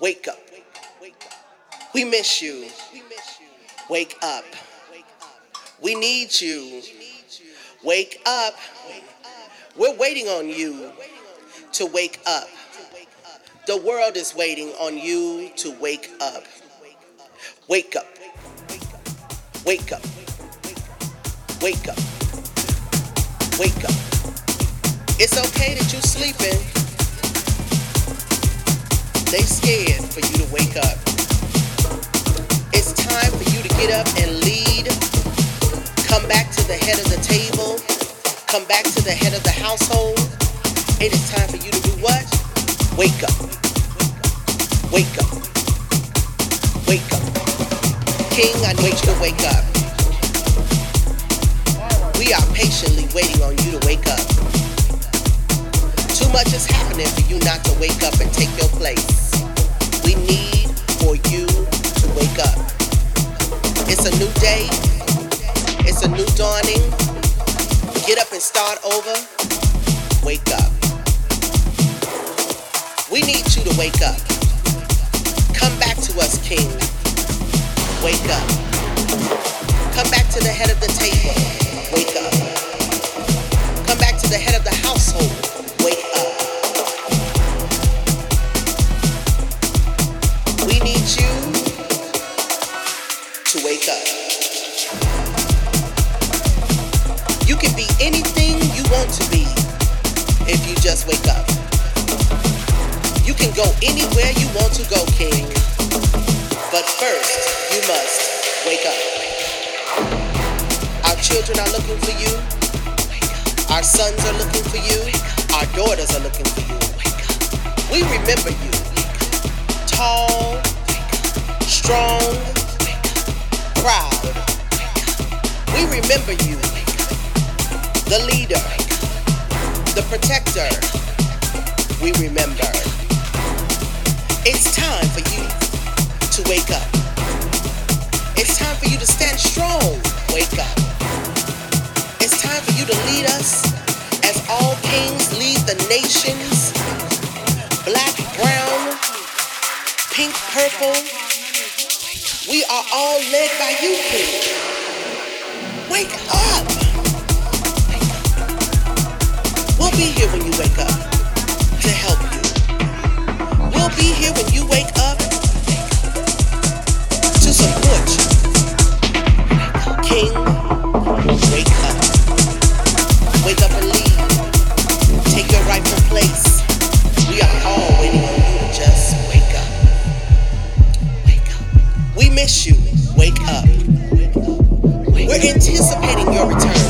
Wake up. We miss you. Wake up. We need you. Wake up. We're waiting on you to wake up. The world is waiting on you to wake up. Wake up. Wake up. Wake up. Wake up. Wake up. It's okay that you're sleeping. They scared for you to wake up. It's time for you to get up and lead. Come back to the head of the table. Come back to the head of the household. It is time for you to do what? Wake up. Wake up. Wake up. King, I need you to wake up. We are patiently waiting on you to wake up. Too much is happening for you not to wake up and take your place. We need for you to wake up. It's a new day. It's a new dawning. Get up and start over. Wake up. We need you to wake up. Come back to us, King. Wake up. Come back to the head of the table. Wake up. Come back to the head of the household. Just wake up. You can go anywhere you want to go, King. But first, you must wake up. Our children are looking for you. Our sons are looking for you. Our daughters are looking for you. We remember you. Tall, strong, proud. We remember you. The leader, the protector. We remember. It's time for you to wake up. It's time for you to stand strong. Wake up. It's time for you to lead us as all kings lead the nations. Black, brown, pink, purple. We are all led by you, King. Wake up. Be here when you wake up to help you. We'll be here when you wake up to support you. King, wake up. Wake up and lead. Take your rightful place. We are all waiting on you to just wake up. Wake up. We miss you. Wake up. We're anticipating your return.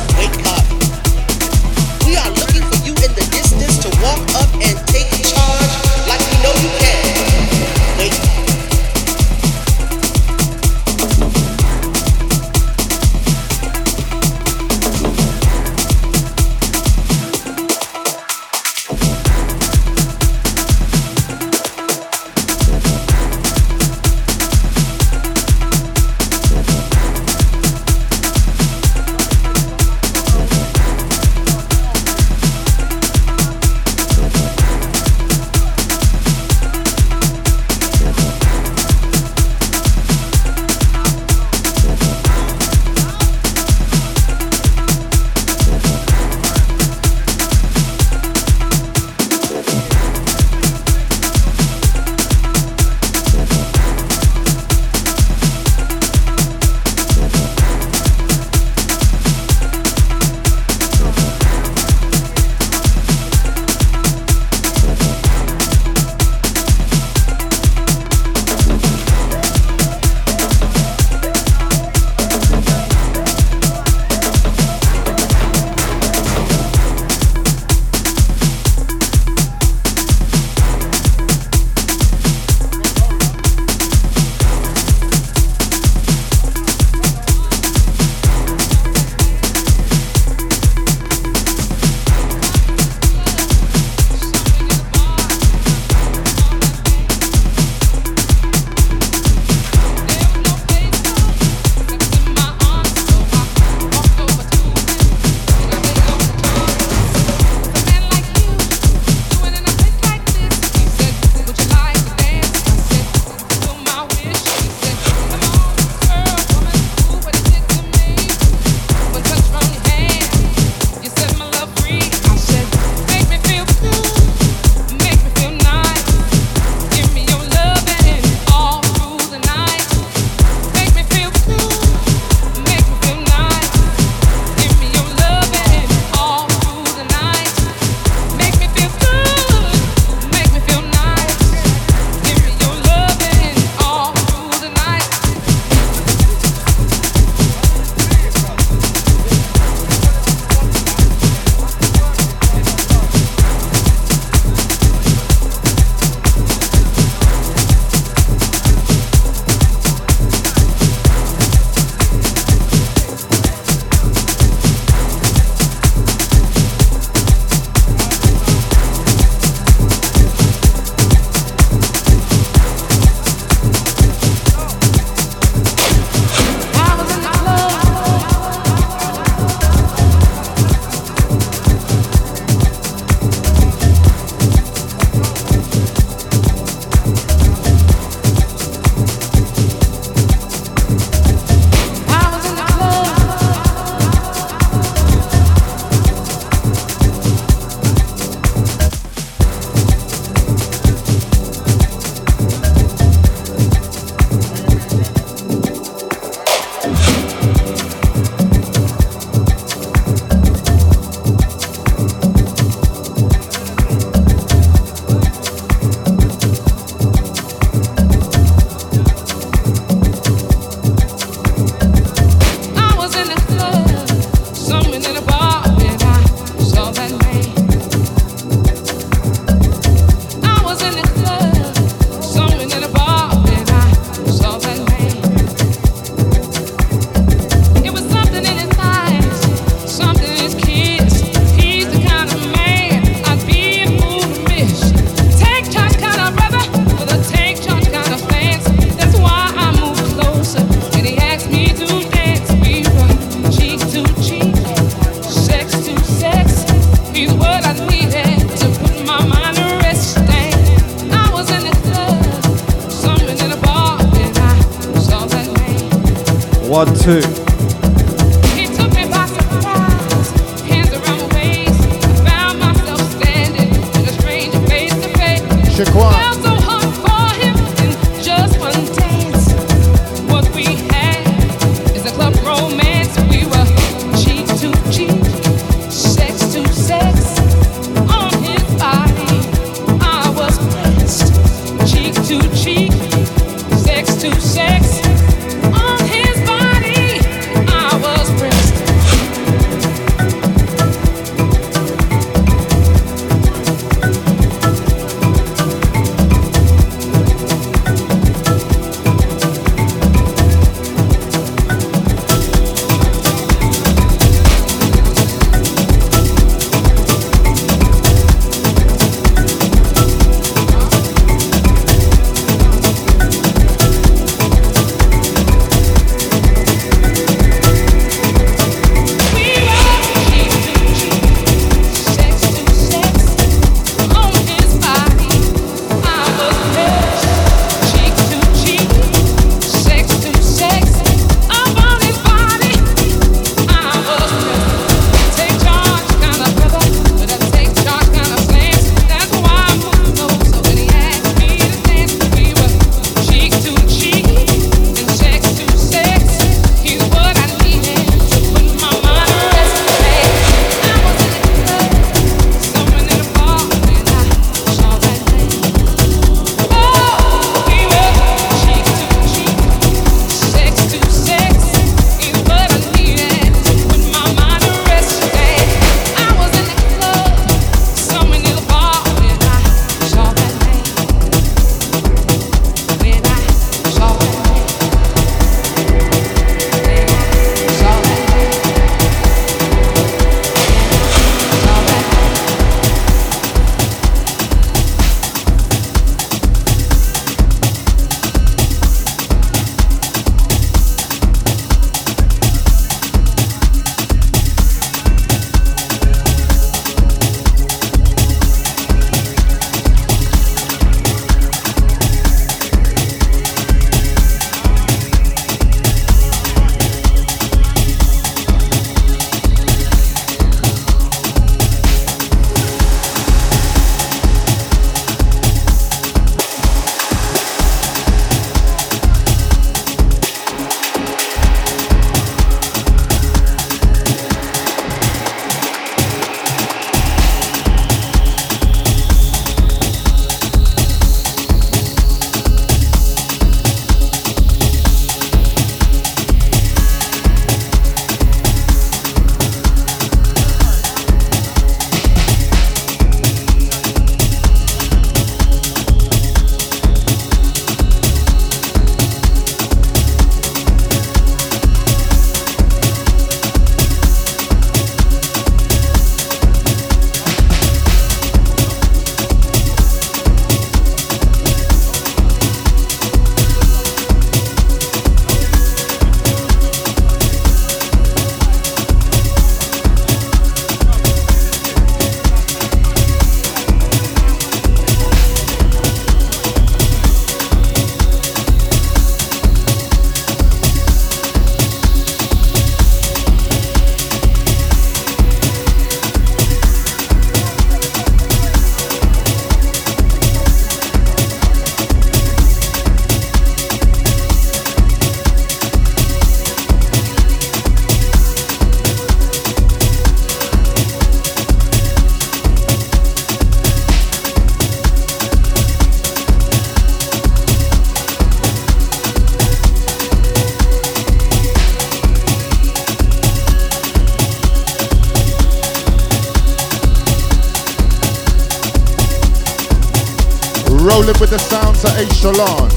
Of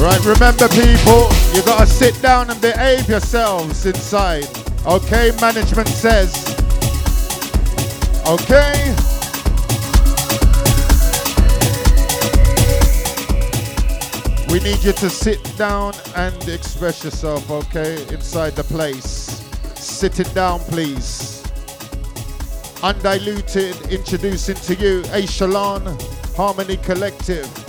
Right, remember people, you gotta sit down and behave yourselves inside. Okay, management says. Okay. We need you to sit down and express yourself, okay, inside the place. Sit it down, please. Undiluted, introducing to you A Harmony Collective.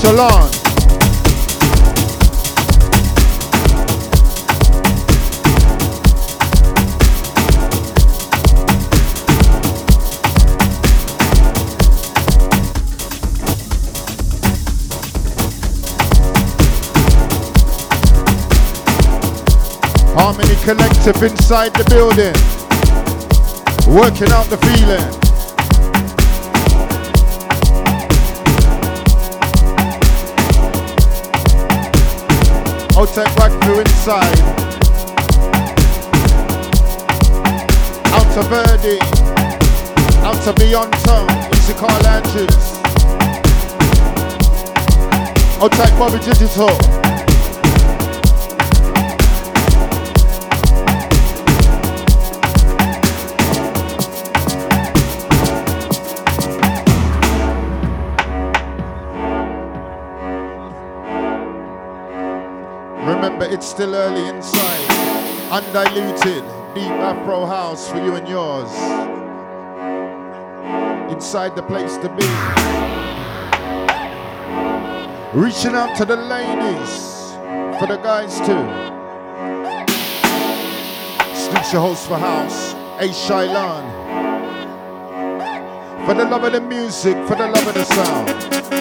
Shyllon. Harmony Collective inside the building. Working out the feeling. Outside back through inside. Out to Verdi. Out to Town. Easy Carl Andrews. Outside Bobby Digital. It's still early inside. Undiluted, deep Afro house for you and yours. Inside the place to be. Reaching out to the ladies, for the guys too. Snoops your host for house, Ace Shyllon. For the love of the music, for the love of the sound.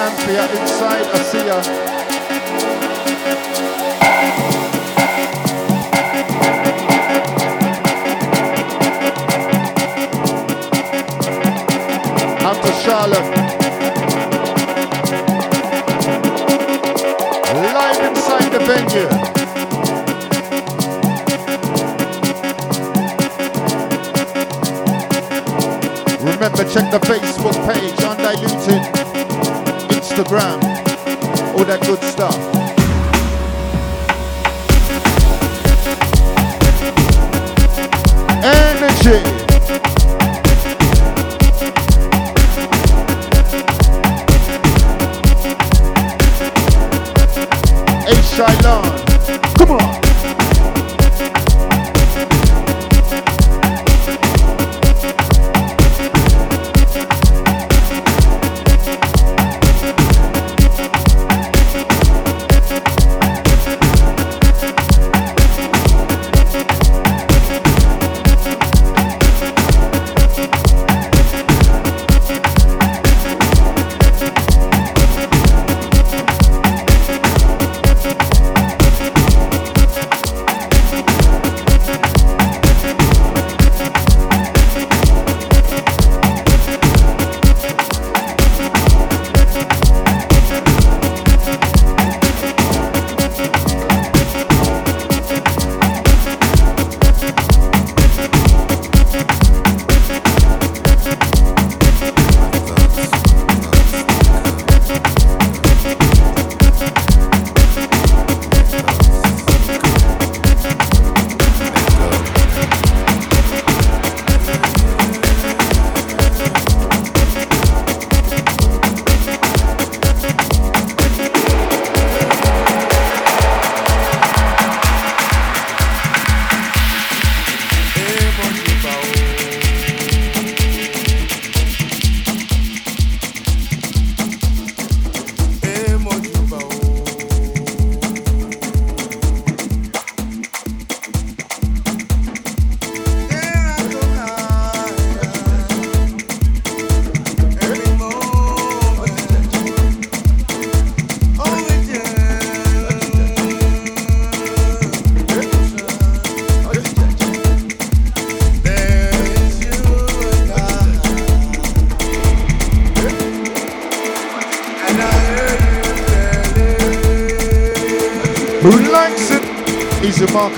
Inside. I see ya. Out to Charlotte. Live inside the venue. Remember, check the Facebook page, Undiluted, All that good stuff.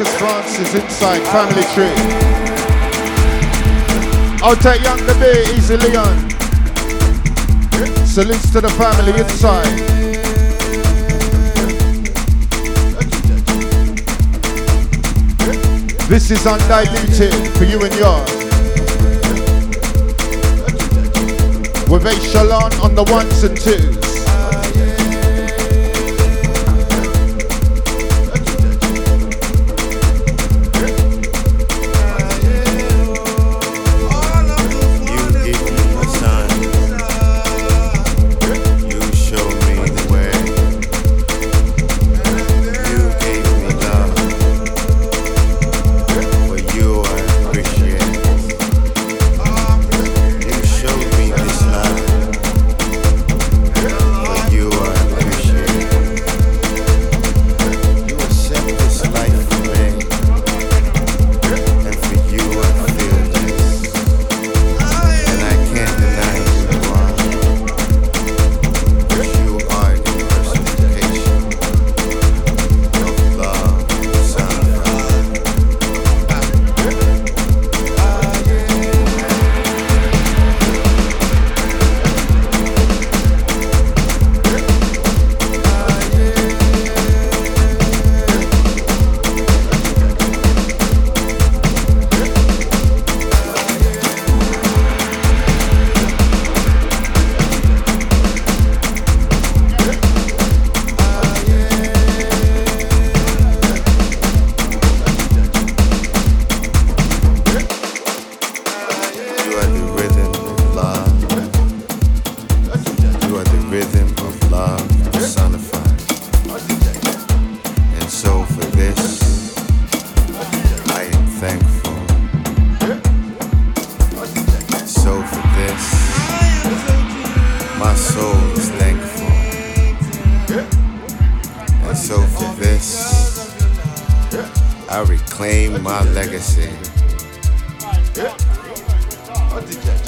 Marcus Francis inside family tree. I'll take young the beer, easy Leon. Salutes to the family inside. This is undiluted for you and yours. With Ace Shyllon on the ones and twos.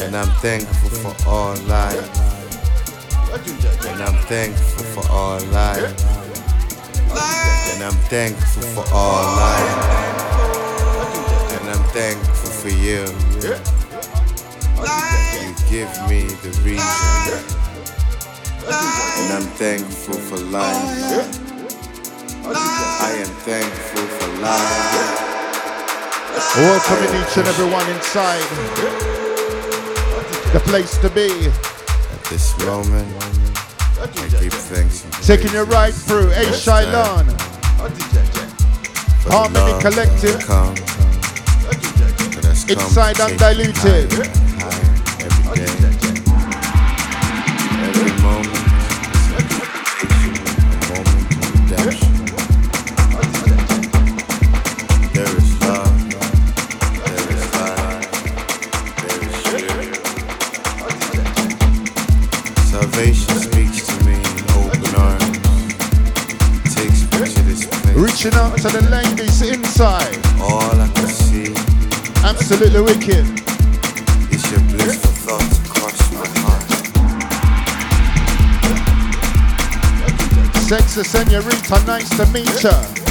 And I'm thankful for all life. And I'm thankful for all life. And I'm thankful for all life. And I'm thankful for you. You give me the reason. And I'm thankful for life. I am thankful for life. Welcoming each and everyone inside. The place to be. At this moment, I thanks. and Taking you right through the Shyllon. Harmony Collective. that comes, that has come to Inside Undiluted. To the ladies inside. All I can see Absolutely wicked. It's your blissful thoughts across my heart. Sexy senorita, nice to meet ya.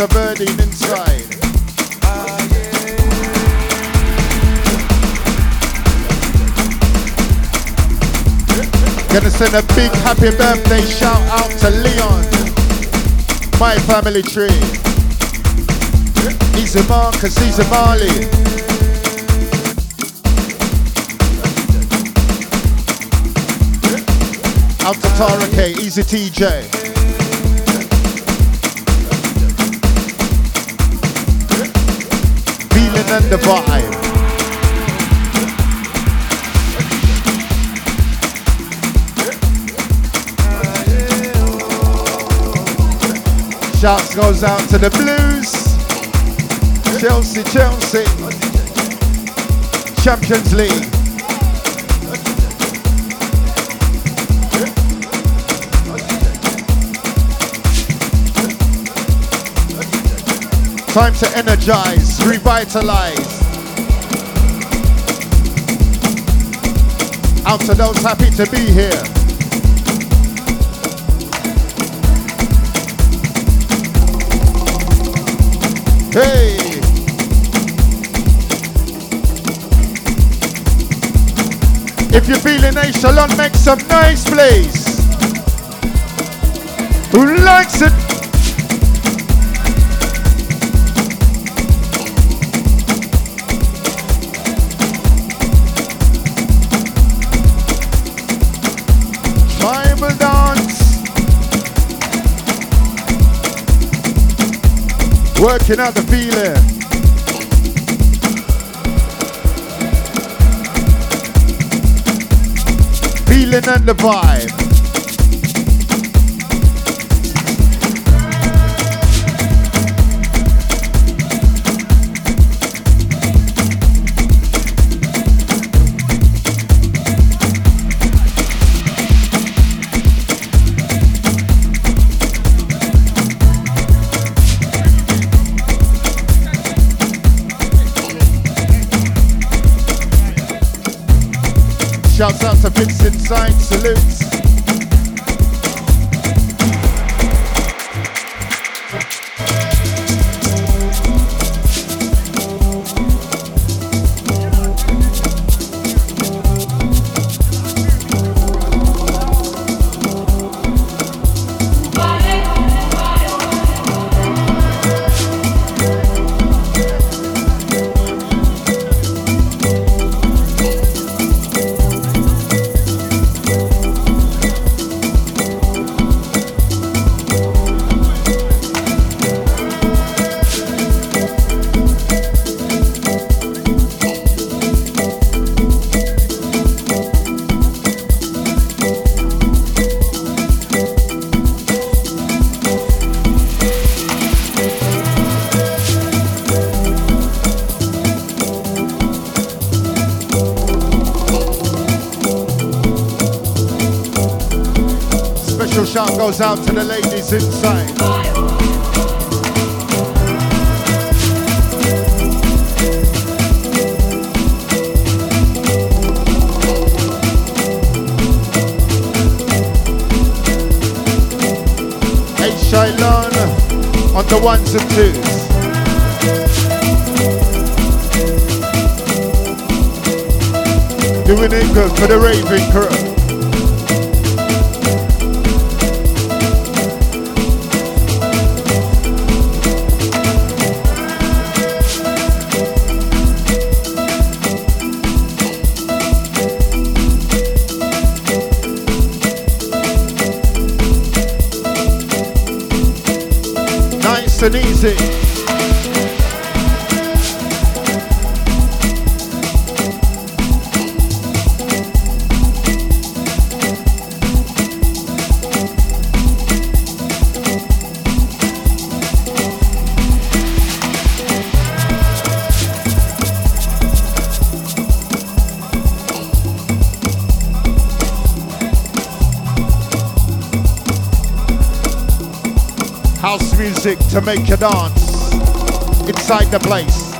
Of birding inside. Gonna send a big happy birthday shout out to Leon, my family tree. He's a Marcus, he's a Marley. Out to Tara K, easy TJ. The vibe. Shouts goes out to the Blues. Chelsea, Chelsea. Champions League. Time to energize, revitalize. Out to those happy to be here. Hey! If you're feeling Ace Shyllon, make some nice place. Who likes it? Working out the feeling. Feeling and the vibe. Shouts out to Vince Inside, salutes. Goes out to the ladies inside. Hey, Shyllon on the ones and twos. Doing it good for the raving crew. To make you dance inside the place.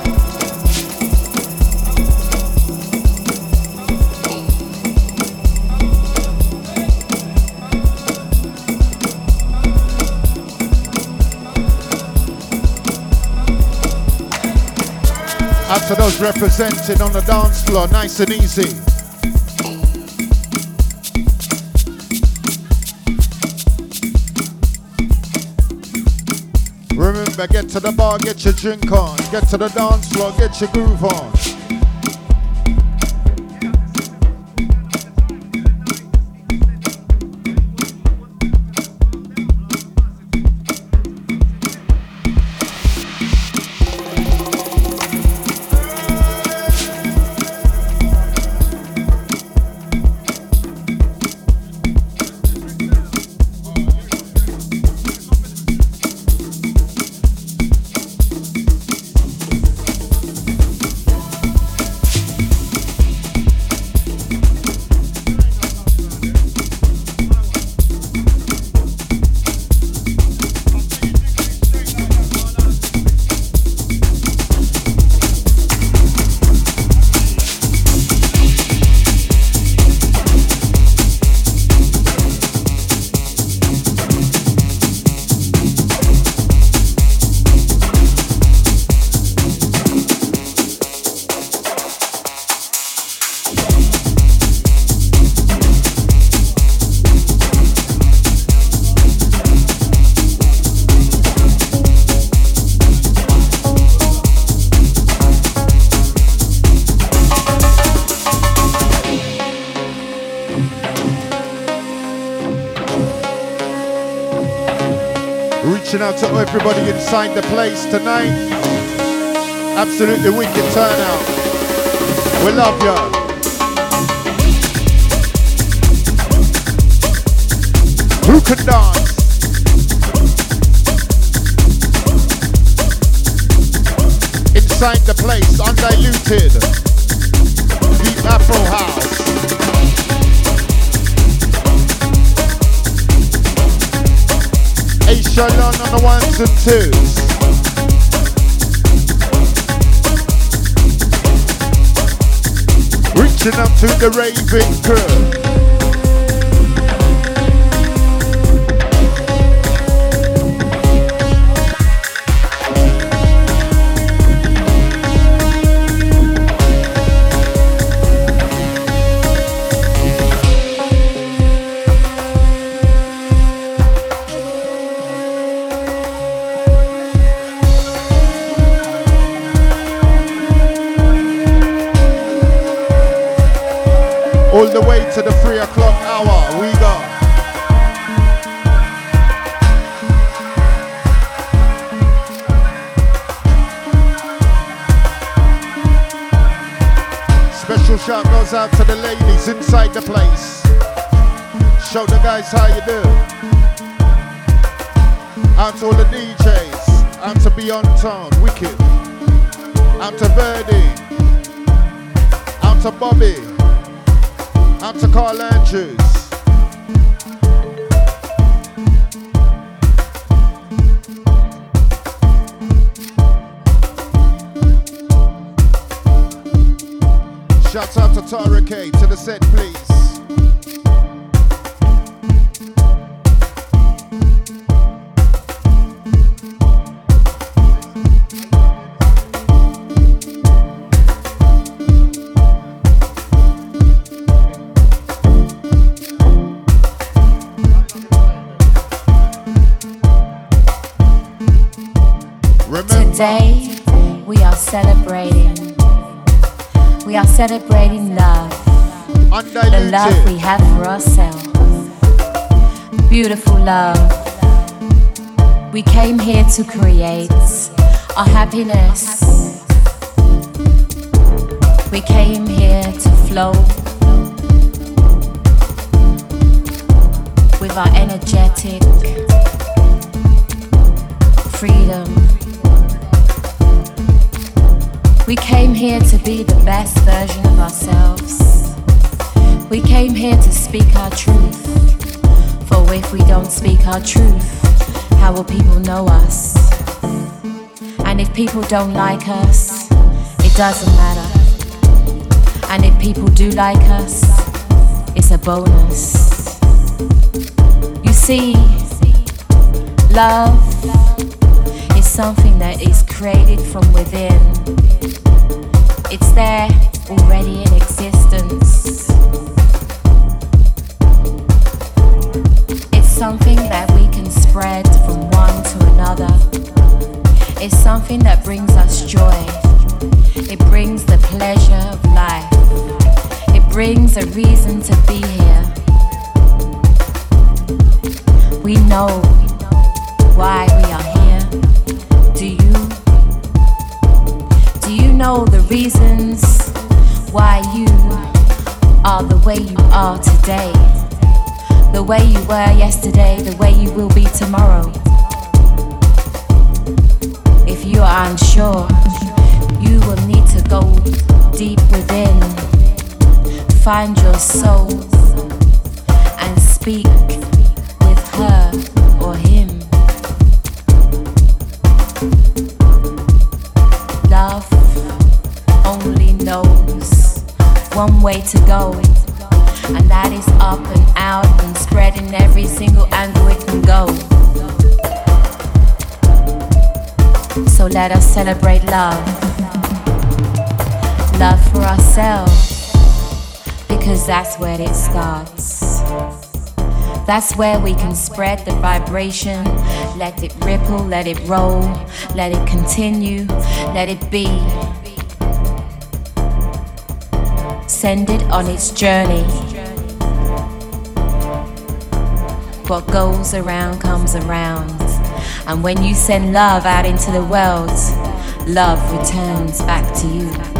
Out to those representing on the dance floor, nice and easy. Remember, get to the bar, get your drink on. Get to the dance floor, get your groove on. Everybody inside the place tonight. Absolutely wicked turnout. We love you. Who can dance? Inside the place, undiluted. Deep Afro House. Shyllon on the ones and twos. Reaching up to the raving crew. Came here to create our happiness. We came here to flow with our energetic freedom. We came here to be the best version of ourselves. We came here to speak our truth. For if we don't speak our truth, how will people know us? And if people don't like us, it doesn't matter. And if people do like us, it's a bonus. You see, love is something that is created from within. It's there already in existence. It's something that we can spread It's something that brings us joy. It brings the pleasure of life. It brings a reason to be here. We know why we are here. Do you? Do you know the reasons why you are the way you are today? The way you were yesterday, the way you will be tomorrow. You are unsure, you will need to go deep within, find your soul, and speak with her or him. Love only knows one way to go, and that is up and out and spreading every single angle it can go. Let us celebrate love. Love for ourselves, because that's where it starts. That's where we can spread the vibration, let it ripple, let it roll, let it continue, let it be. Send it on its journey. What goes around comes around. And when you send love out into the world, love returns back to you.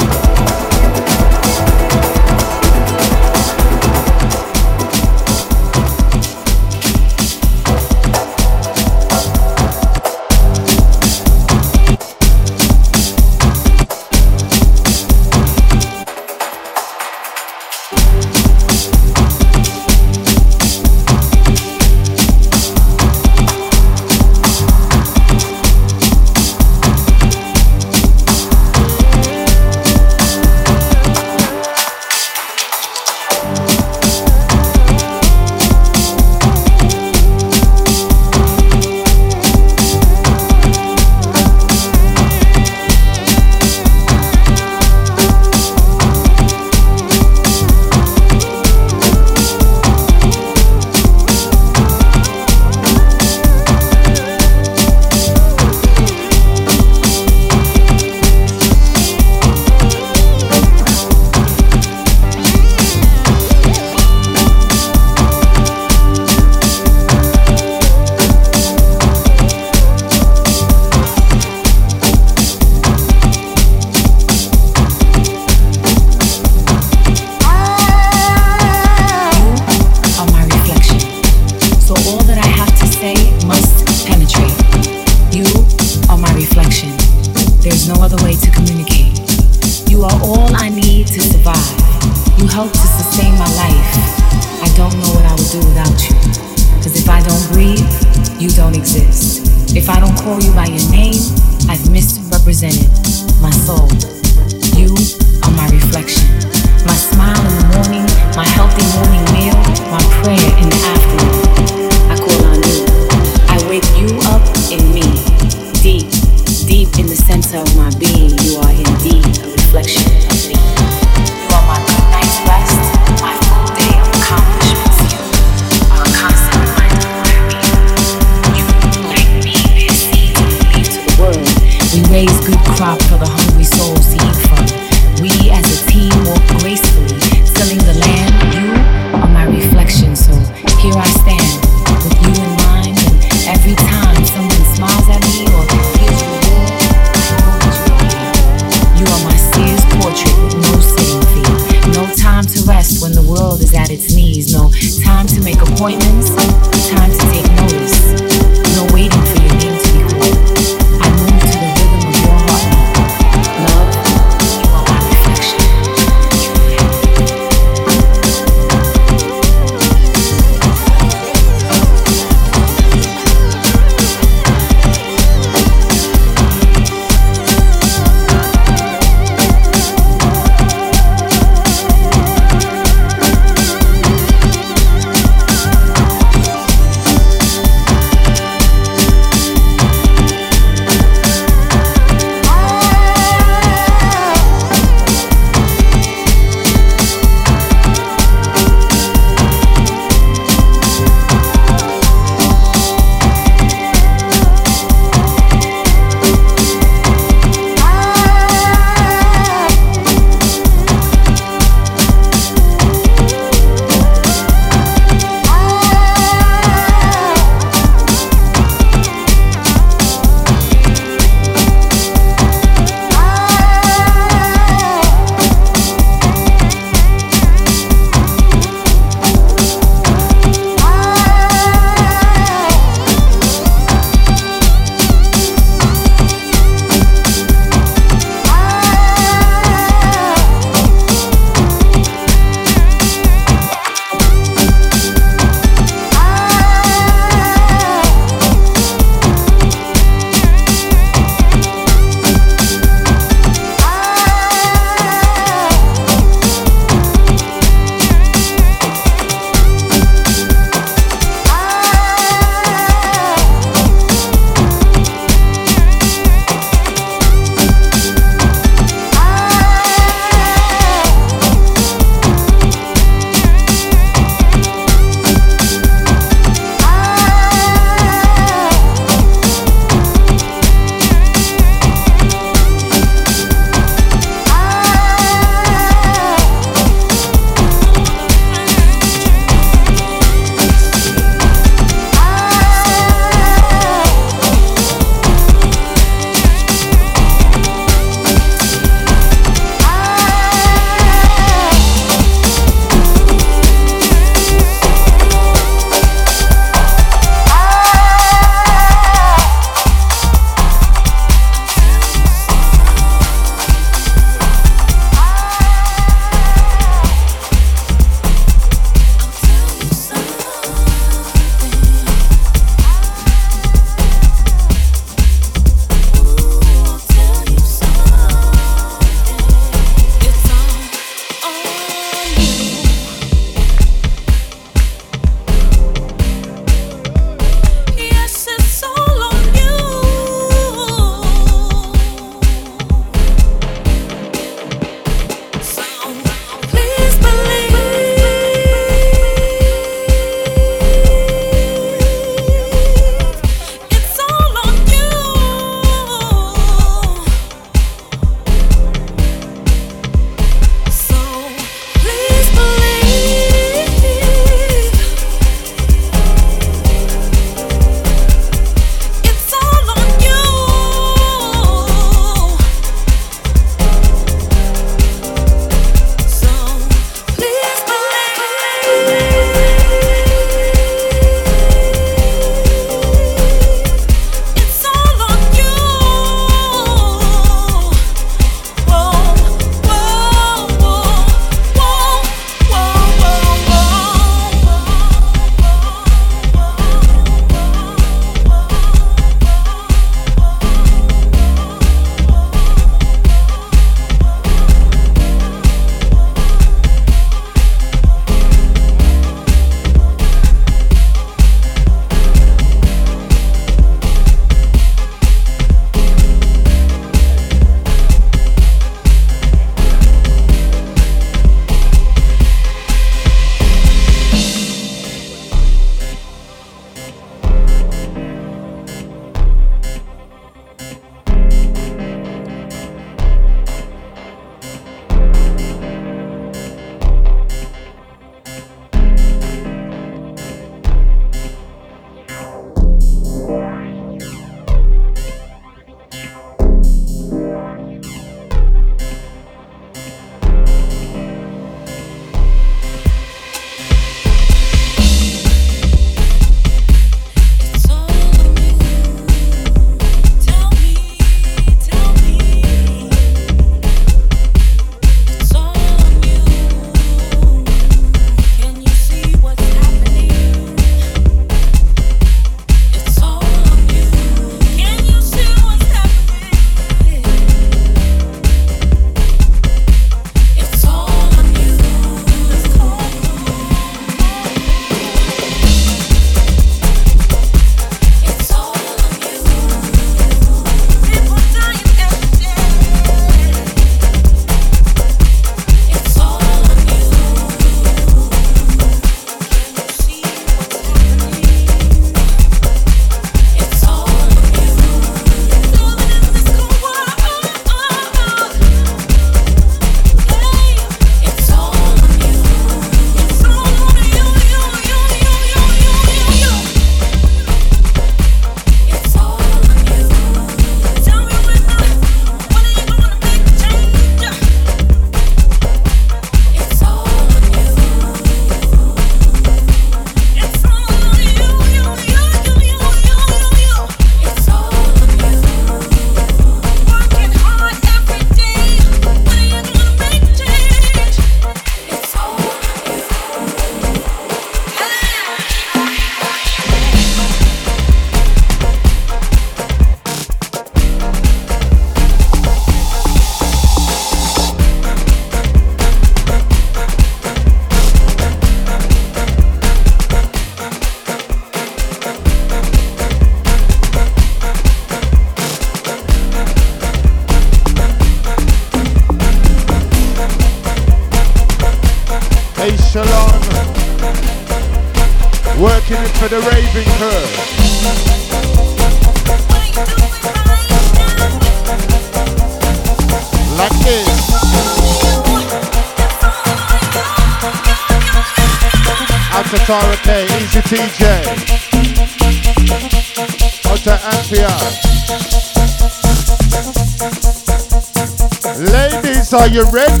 You ready?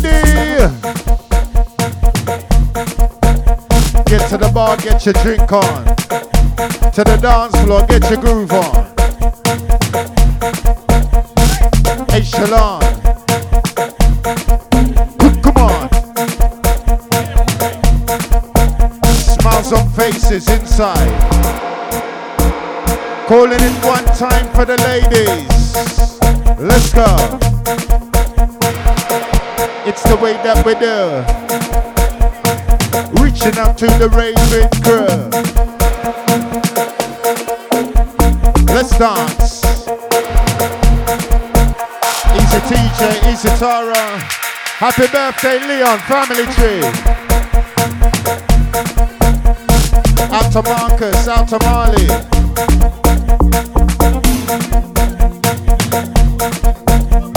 Get to the bar, get your drink on. To the dance floor, get your groove on. Hey, Shyllon. Come on. Smiles on faces inside. Calling it one time for the ladies. Let's go. The way that we do reaching out to the raving crew. Let's dance. Easy TJ, easy Tara. Happy birthday, Leon, family tree. Out to Marcus, out to Marley.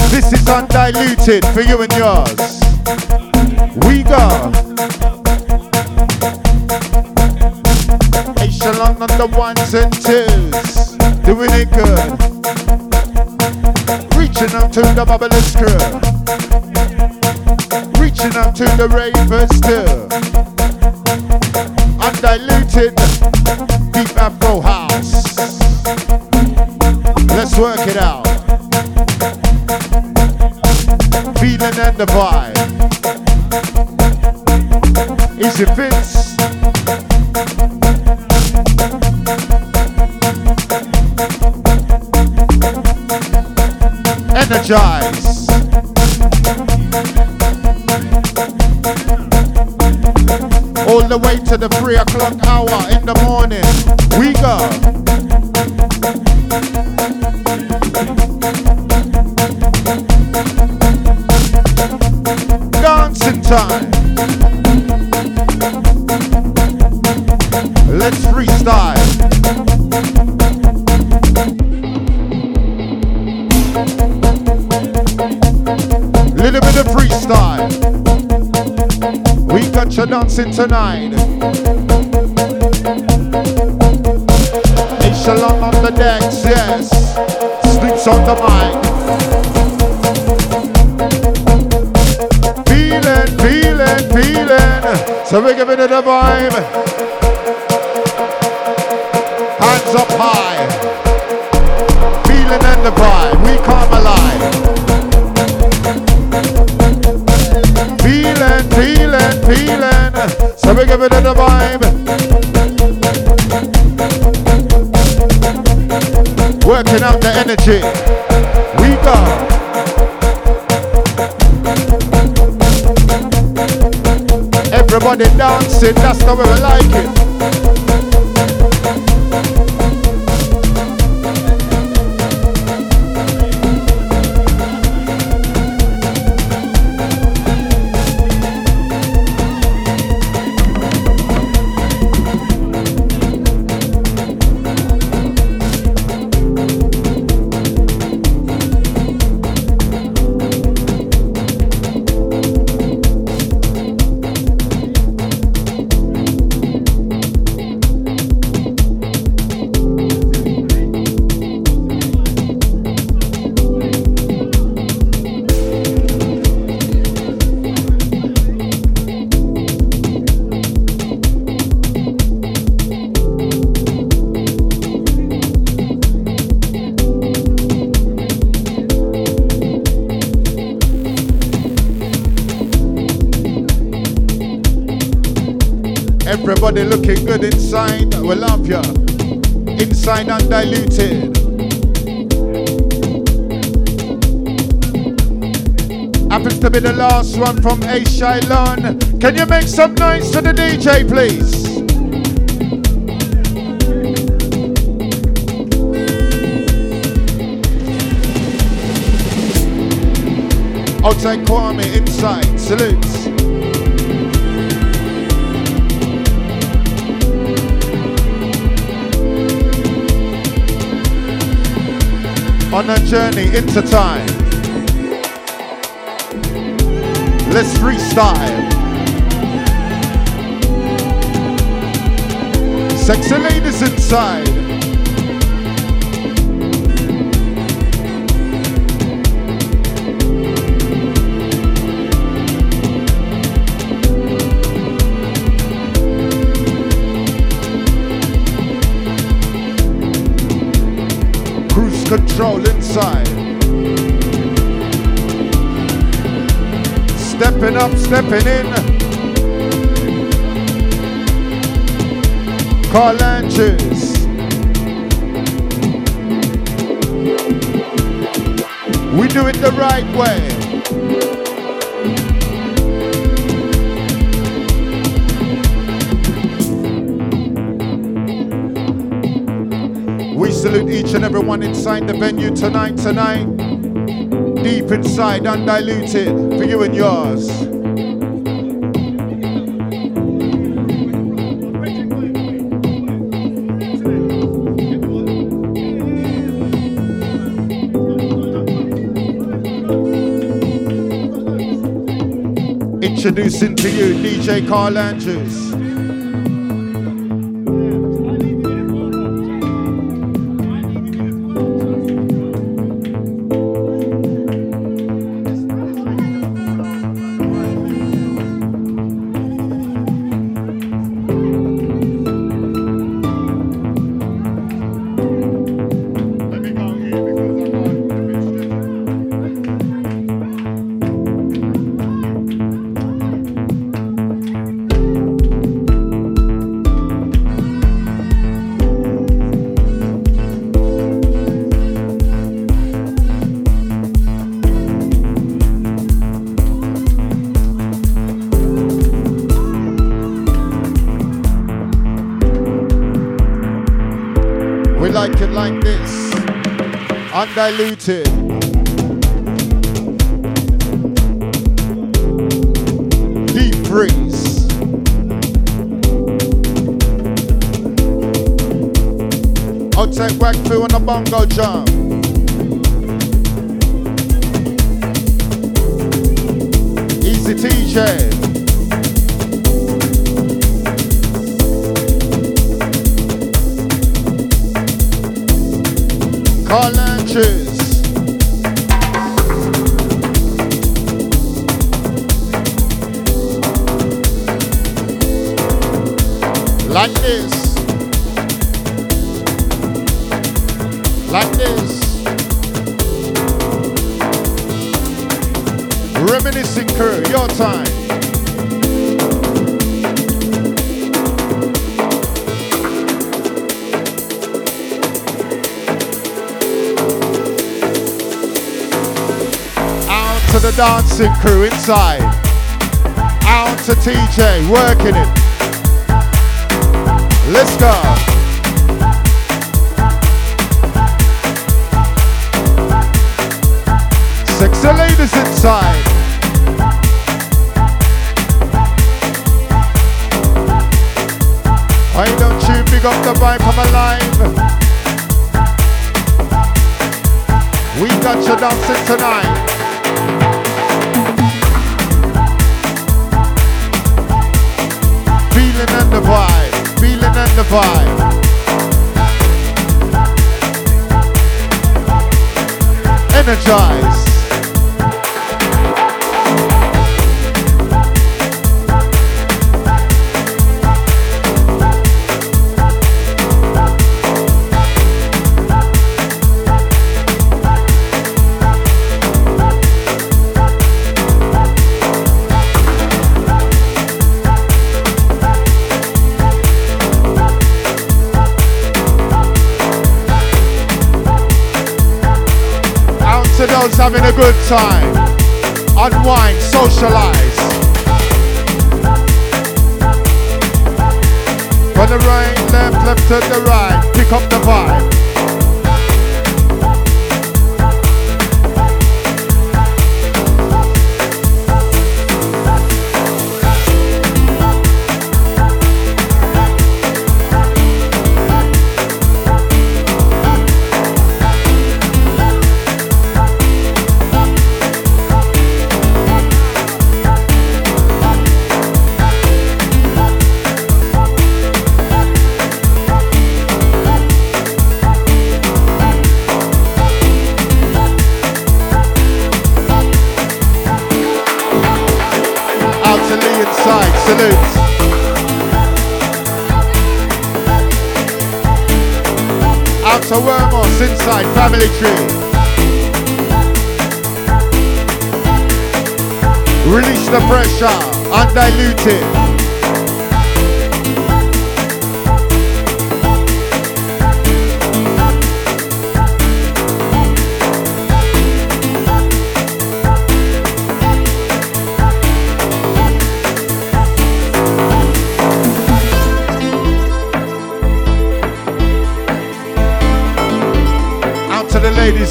This is undiluted for you and yours. Go. along on the ones and twos, doing it good. Reaching up to the bubblers crew, reaching up to the ravers too. Undiluted deep Afro house. Let's work it out. Feeling and the vibe. To the three o'clock hour in the morning. We go. Dancing tonight. Ace Shyllon on the decks, yes. Snoops on the mic. Feeling, feeling, feeling. So we give it a vibe. Hands up high. Feeling and the vibe. We come alive. feeling, feeling, feeling. So we give it the vibe. Working out the energy. We go. Everybody dancing, that's the way we like it. Inside undiluted. Happens to be the last one from Ace Shyllon. Can you make some noise to the DJ, please? Outside Kwame, inside. Salutes. On a journey into time. Let's freestyle. Sexy ladies inside. Control inside. Stepping up, stepping in. Carl Andrews. We do it the right way. Salute each and everyone inside the venue tonight, tonight. Deep inside, undiluted, for you and yours. Introducing to you DJ Carl Andrews. Undiluted. Deep freeze. I'll take through on the bongo jump. Easy TJ. Carla like this. Like this. Reminiscing crew, your time. Dancing crew inside. Out to TJ, working it. Let's go. Sexy ladies inside. Why don't you pick up the vibe from alive? We got you dancing tonight. The. Energize. Those having a good time. Unwind, socialize. From the right, left, left to the right, pick up the vibe. Inside Family Tree. Release the pressure, undiluted.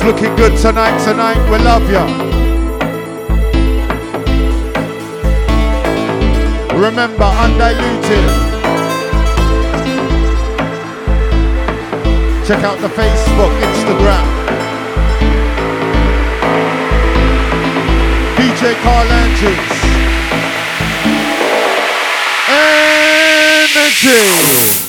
Looking good tonight, tonight. We love you. Remember, undiluted. Check out the Facebook, Instagram. DJ Carl Andrews. Energy.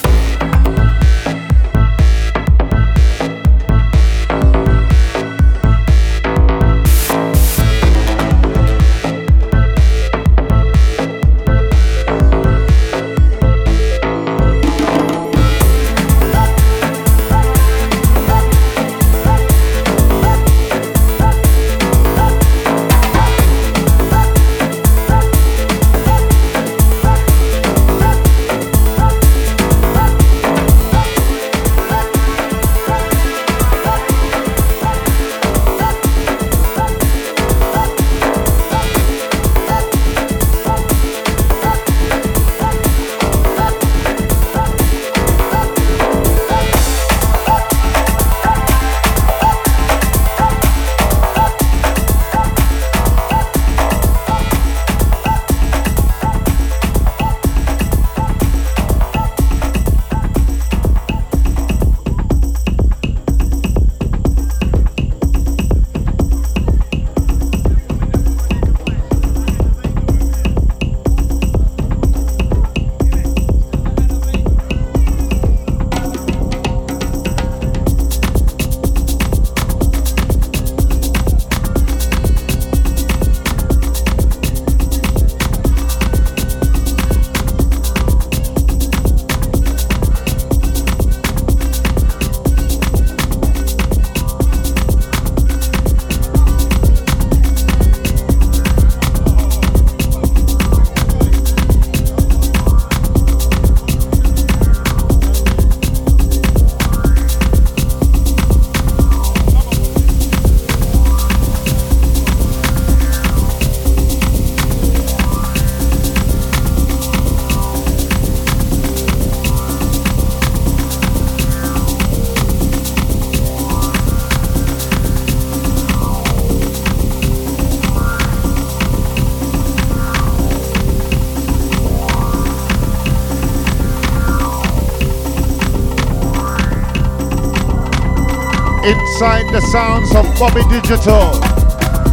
Inside the sounds of Bobby Digital,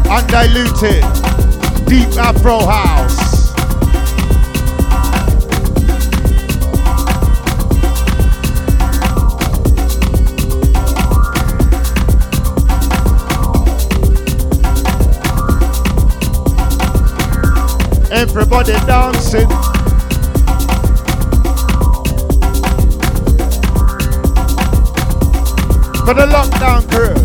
undiluted, deep Afro house. Everybody dancing. For the lockdown crew.